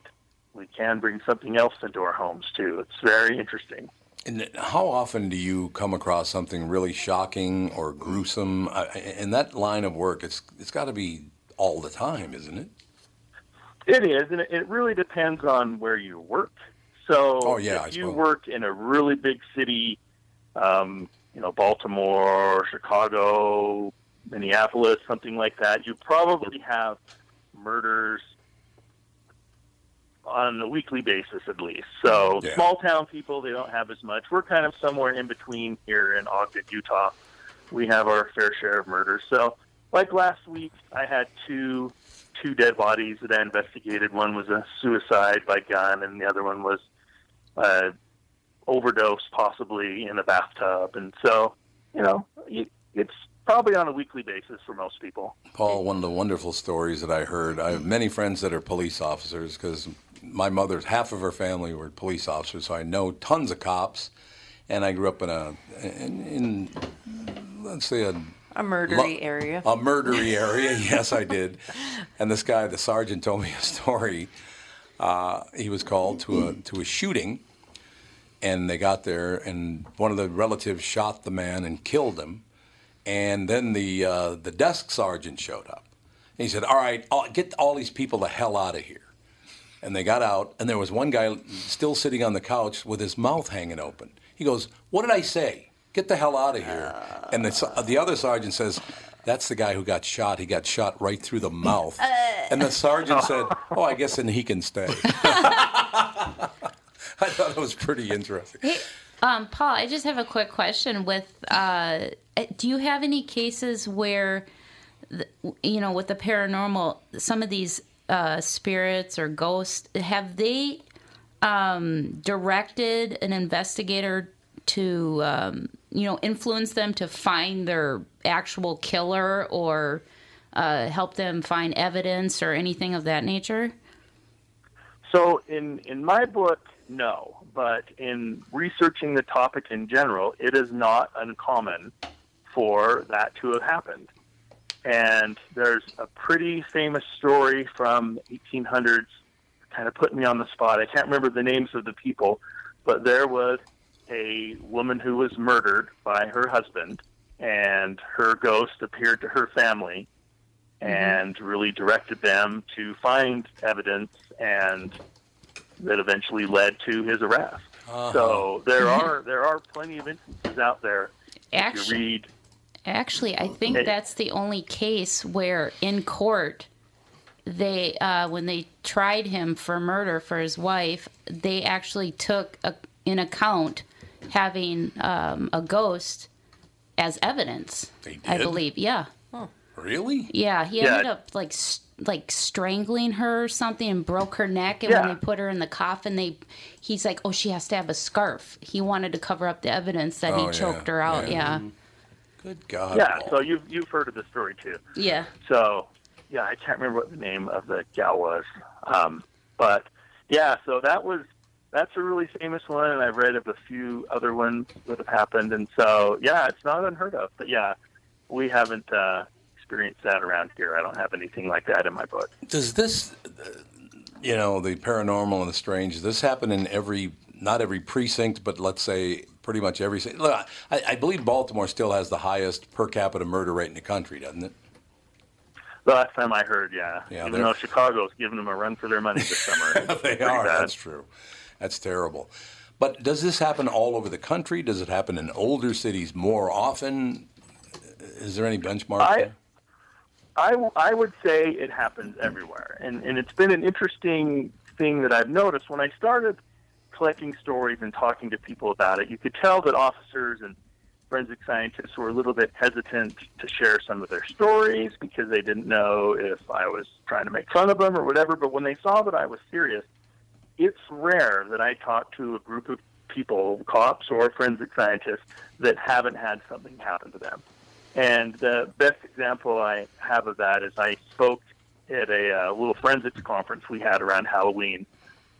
we can bring something else into our homes too. It's very interesting. And how often do you come across something really shocking or gruesome? In that line of work, it's it's got to be all the time, isn't it? It is, and it- really depends on where you work. So, Oh, yeah, if you work in a really big city, um, you know, Baltimore, Chicago, Minneapolis, something like that, you probably have murders on a weekly basis at least. So, Yeah. small town people, they don't have as much. We're kind of somewhere in between here in Ogden, Utah. We have our fair share of murders. So, like last week, I had two two dead bodies that I investigated. One was a suicide by gun, and the other one was uh, overdose, possibly in a bathtub. And so, you know, it's probably on a weekly basis for most people. Paul, one of the wonderful stories that I heard. I have many friends that are police officers because my mother's half of her family were police officers, so I know tons of cops. And I grew up in a in, in let's say a A murdery area. a murdery area. yes, I did. And this guy, the sergeant, told me a story. Uh, he was called to a to a shooting, and they got there, and one of the relatives shot the man and killed him. And then the uh, the desk sergeant showed up. And he said, "All right, get all these people the hell out of here." And they got out, and there was one guy still sitting on the couch with his mouth hanging open. He goes, "What did I say? Get the hell out of here!" and the the other sergeant says, "That's the guy who got shot. He got shot right through the mouth." and the sergeant said, "Oh, I guess then he can stay." I thought it was pretty interesting. Hey, um, Paul, I just have a quick question. With, uh, do you have any cases where, you know, with the paranormal, some of these uh, spirits or ghosts have they um, directed an investigator to, um, you know, influence them to find their actual killer or uh, help them find evidence or anything of that nature? So in in my book, no, but in researching the topic in general, it is not uncommon for that to have happened. And there's a pretty famous story from 1800s, kind of put me on the spot. I can't remember the names of the people, but there was a woman who was murdered by her husband, and her ghost appeared to her family and really directed them to find evidence and that eventually led to his arrest. Uh-huh. So there are there are plenty of instances out there. If Actually- you read Actually, I think Hey. that's the only case where in court they uh, when they tried him for murder for his wife, they actually took a, in account having um, a ghost as evidence. They I believe, yeah, Really? yeah. He Yeah. ended up like s- like strangling her or something and broke her neck. And when they put her in the coffin, they he's like, oh, she has to have a scarf. He wanted to cover up the evidence that Oh, he yeah, choked her out. yeah. Yeah, Good God. yeah, Paul. so you've you've heard of the story too. yeah. So yeah, I can't remember what the name of the gal was, um, but yeah, so that was that's a really famous one, and I've read of a few other ones that have happened, and so yeah, it's not unheard of. But yeah, we haven't uh, experienced that around here. I don't have anything like that in my book. Does this, you know, the paranormal and the strange, does this happen in every, not every precinct, but let's say pretty much every. Look, I, I believe Baltimore still has the highest per capita murder rate in the country, doesn't it? The last time I heard, yeah, Yeah, even they're- though Chicago's giving them a run for their money this summer, they are. bad. That's true. That's terrible. But does this happen all over the country? Does it happen in older cities more often? Is there any benchmark I- there? I, I would say it happens everywhere. And, and it's been an interesting thing that I've noticed. When I started collecting stories and talking to people about it, you could tell that officers and forensic scientists were a little bit hesitant to share some of their stories because they didn't know if I was trying to make fun of them or whatever. But when they saw that I was serious, it's rare that I talk to a group of people, cops or forensic scientists, that haven't had something happen to them. And the best example I have of that is I spoke at a uh, little forensics conference we had around Halloween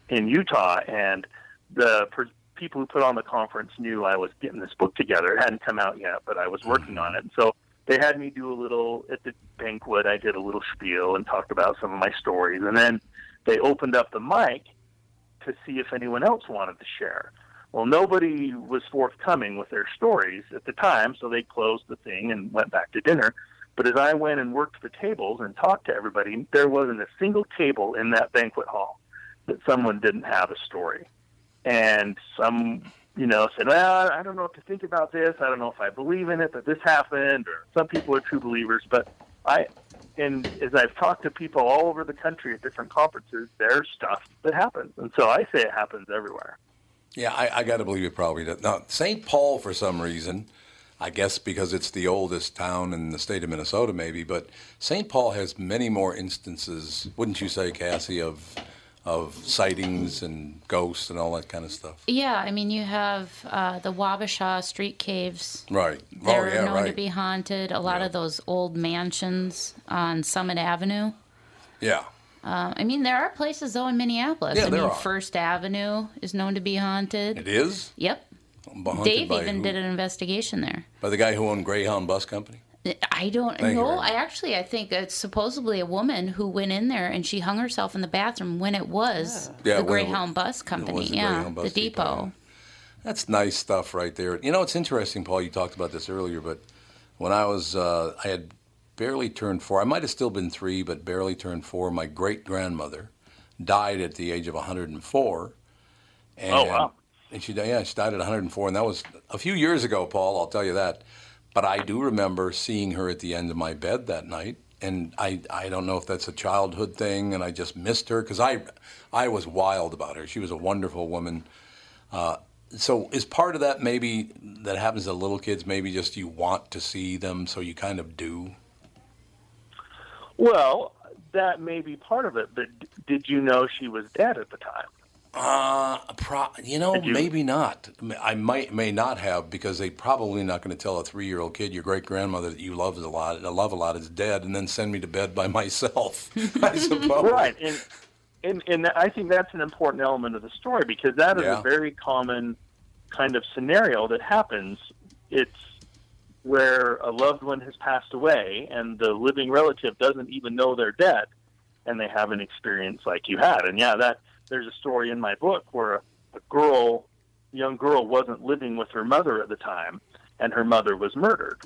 in Utah, and the per- people who put on the conference knew I was getting this book together. It hadn't come out yet, but I was working mm-hmm. on it. So they had me do a little at the banquet. I did a little spiel and talked about some of my stories, and then they opened up the mic to see if anyone else wanted to share. Well, nobody was forthcoming with their stories at the time, so they closed the thing and went back to dinner. But as I went and worked the tables and talked to everybody, there wasn't a single table in that banquet hall that someone didn't have a story. And some, you know, said, well, I don't know what to think about this. I don't know if I believe in it, that this happened. Or some people are true believers. But I, and as I've talked to people all over the country at different conferences, there's stuff that happens. And so I say it happens everywhere. Yeah, I, I got to believe it probably does. Now, St. Paul, for some reason, I guess because it's the oldest town in the state of Minnesota, maybe, but St. Paul has many more instances, wouldn't you say, Cassie, of of sightings and ghosts and all that kind of stuff. Yeah, I mean, you have uh, the Wabasha street caves. Right. They're oh, yeah, known right. to be haunted. A lot Yeah. of those old mansions on Summit Avenue. Yeah. Uh, I mean, there are places though in Minneapolis. Yeah, I there mean, are. First Avenue is known to be haunted. It is? Yep. Haunted Dave even who? did an investigation there. By the guy who owned Greyhound Bus Company? I don't Thank know. very I actually, I think it's supposedly a woman who went in there and she hung herself in the bathroom when it was Yeah, the when it wa- Greyhound Bus Company. the yeah, Greyhound the Bus depot. Depot, That's nice stuff right there. You know, it's interesting, Paul. You talked about this earlier, but when I was, uh, I had barely turned four. I might have still been three, but barely turned four. My great grandmother died at the age of 104. And, Oh, wow. And she, yeah, she died at 104, and that was a few years ago, Paul. I'll tell you that. But I do remember seeing her at the end of my bed that night, and I, I don't know if that's a childhood thing, and I just missed her because I, I was wild about her. She was a wonderful woman. Uh, so is part of that maybe that happens to little kids? Maybe just you want to see them, so you kind of do. Well, that may be part of it, but d- did you know she was dead at the time? Uh, pro- you know, you- maybe not. I might may not have because they probably not going to tell a three year old kid your great grandmother that you love a lot, and love a lot is dead, and then send me to bed by myself. I suppose. Right, and and and I think that's an important element of the story because that is Yeah. a very common kind of scenario that happens. It's where a loved one has passed away and the living relative doesn't even know they're dead, and they have an experience like you had. And yeah, that there's a story in my book where a, a girl, young girl, wasn't living with her mother at the time, and her mother was murdered.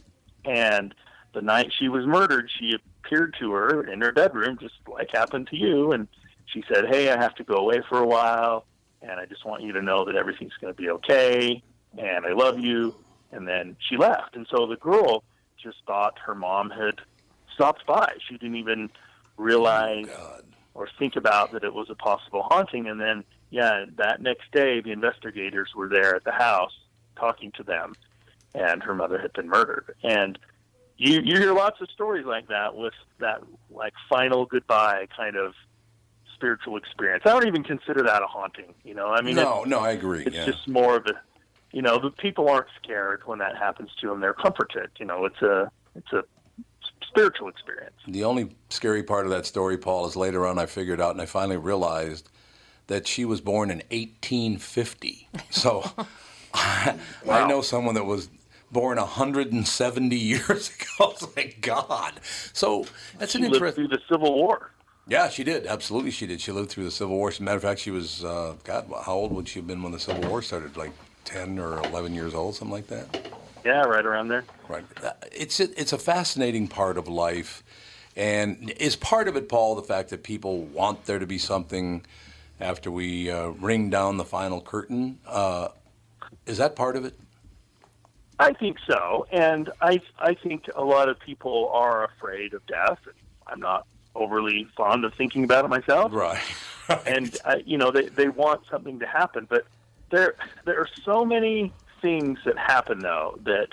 And the night she was murdered, she appeared to her in her bedroom, just like happened to you, and she said, "Hey, I have to go away for a while." and I just want you to know that everything's going to be okay, and I love you. And then she left, and so the girl just thought her mom had stopped by. She didn't even realize oh, or think about that it was a possible haunting. And then, yeah, that next day, the investigators were there at the house talking to them, and her mother had been murdered. And you you hear lots of stories like that with that like final goodbye kind of spiritual experience. I don't even consider that a haunting. You know, I mean, no, no, I agree. it's yeah. just more of a, you know, the people aren't scared when that happens to them. They're comforted. You know, it's a it's a spiritual experience. The only scary part of that story, Paul, is later on I figured out and I finally realized that she was born in 1850. So I, I know someone that was born 170 years ago. Like, God. So that's She an lived interesting. through the Civil War. Yeah, she did. Absolutely, she did. She lived through the Civil War. As a matter of fact, she was, uh, God, how old would she have been when the Civil War started? Like 10 or 11 years old, something like that? Yeah, right around there. Right. Uh, It's a, it's a fascinating part of life. And is part of it, Paul, the fact that people want there to be something after we uh, ring down the final curtain? Uh, is that part of it? I think so, and I I think a lot of people are afraid of death. I'm not overly fond of thinking about it myself. Right. and uh, you know they they want something to happen, but there there are so many things that happen though that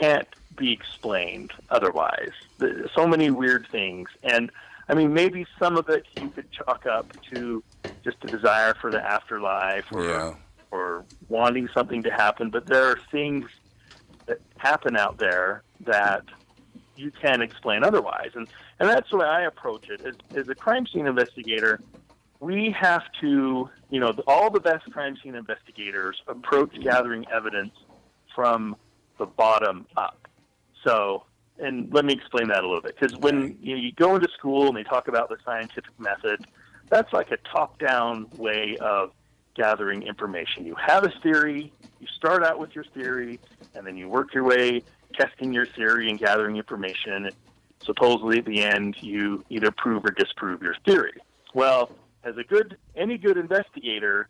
can't be explained otherwise. So many weird things, and I mean maybe some of it you could chalk up to just a desire for the afterlife or Yeah. or wanting something to happen, but there are things that happen out there that you can't explain otherwise. And and that's the way I approach it. As, as a crime scene investigator, we have to, you know, all the best crime scene investigators approach gathering evidence from the bottom up. So, and let me explain that a little bit, because when you, know, you go into school and they talk about the scientific method, that's like a top-down way of gathering information. You have a theory, you start out with your theory, and then you work your way testing your theory and gathering information. Supposedly at the end, you either prove or disprove your theory. Well, as a good any good investigator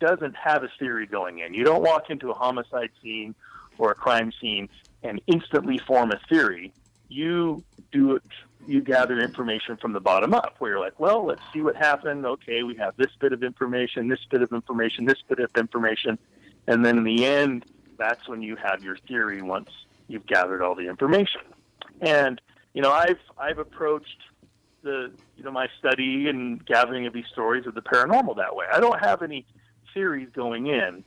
doesn't have a theory going in. You don't walk into a homicide scene or a crime scene and instantly form a theory. You do it you gather information from the bottom up where you're like, well, let's see what happened. Okay, we have this bit of information, this bit of information, this bit of information. And then in the end, that's when you have your theory once you've gathered all the information. And, you know, I've I've approached the you know my study and gathering of these stories of the paranormal that way. I don't have any theories going in,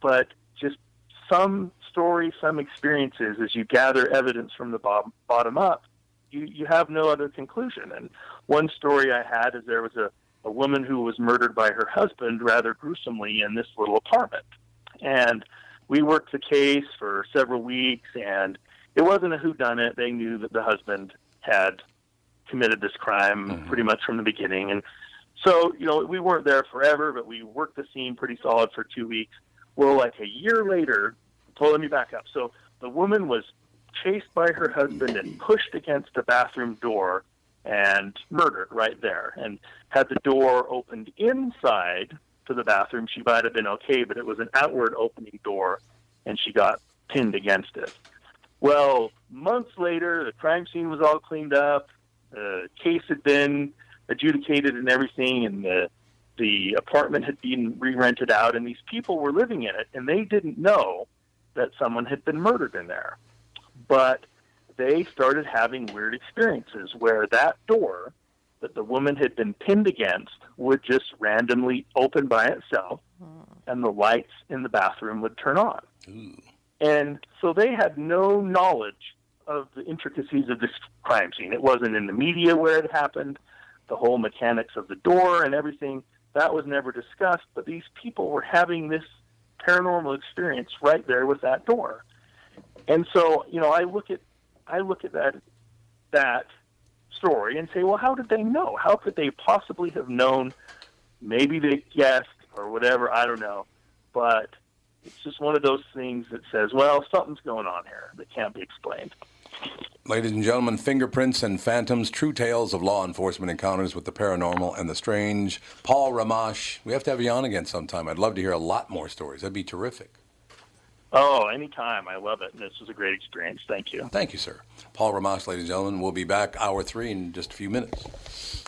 but just some stories, some experiences as you gather evidence from the bottom, bottom up, you, you have no other conclusion. And one story I had is there was a, a woman who was murdered by her husband rather gruesomely in this little apartment. And we worked the case for several weeks, and it wasn't a whodunit. They knew that the husband had committed this crime mm-hmm. pretty much from the beginning. And so, you know, we weren't there forever, but we worked the scene pretty solid for two weeks. Well, like a year later, well, let me back up. So the woman was chased by her husband and pushed against the bathroom door and murdered right there. And had the door opened inside to the bathroom, she might have been okay, but it was an outward opening door, and she got pinned against it. Well, months later, the crime scene was all cleaned up. The uh, case had been adjudicated and everything, and the the apartment had been re-rented out, and these people were living in it, and they didn't know that someone had been murdered in there. But they started having weird experiences where that door that the woman had been pinned against would just randomly open by itself, hmm. and the lights in the bathroom would turn on. And so they had no knowledge of the intricacies of this crime scene. It wasn't in the media where it happened, the whole mechanics of the door and everything. That was never discussed, but these people were having this paranormal experience right there with that door. And so, you know, I look at I look at that that story and say, well, how did they know? How could they possibly have known? Maybe they guessed or whatever. I don't know, but it's just one of those things that says, well, something's going on here that can't be explained. Ladies and gentlemen, Fingerprints and Phantoms, True Tales of Law Enforcement Encounters with the Paranormal and the Strange. Paul Ramash, we have to have you on again sometime. I'd love to hear a lot more stories. That'd be terrific. Oh, anytime. I love it. This was a great experience. Thank you. Thank you, sir. Paul Ramash, ladies and gentlemen. We'll be back hour three in just a few minutes.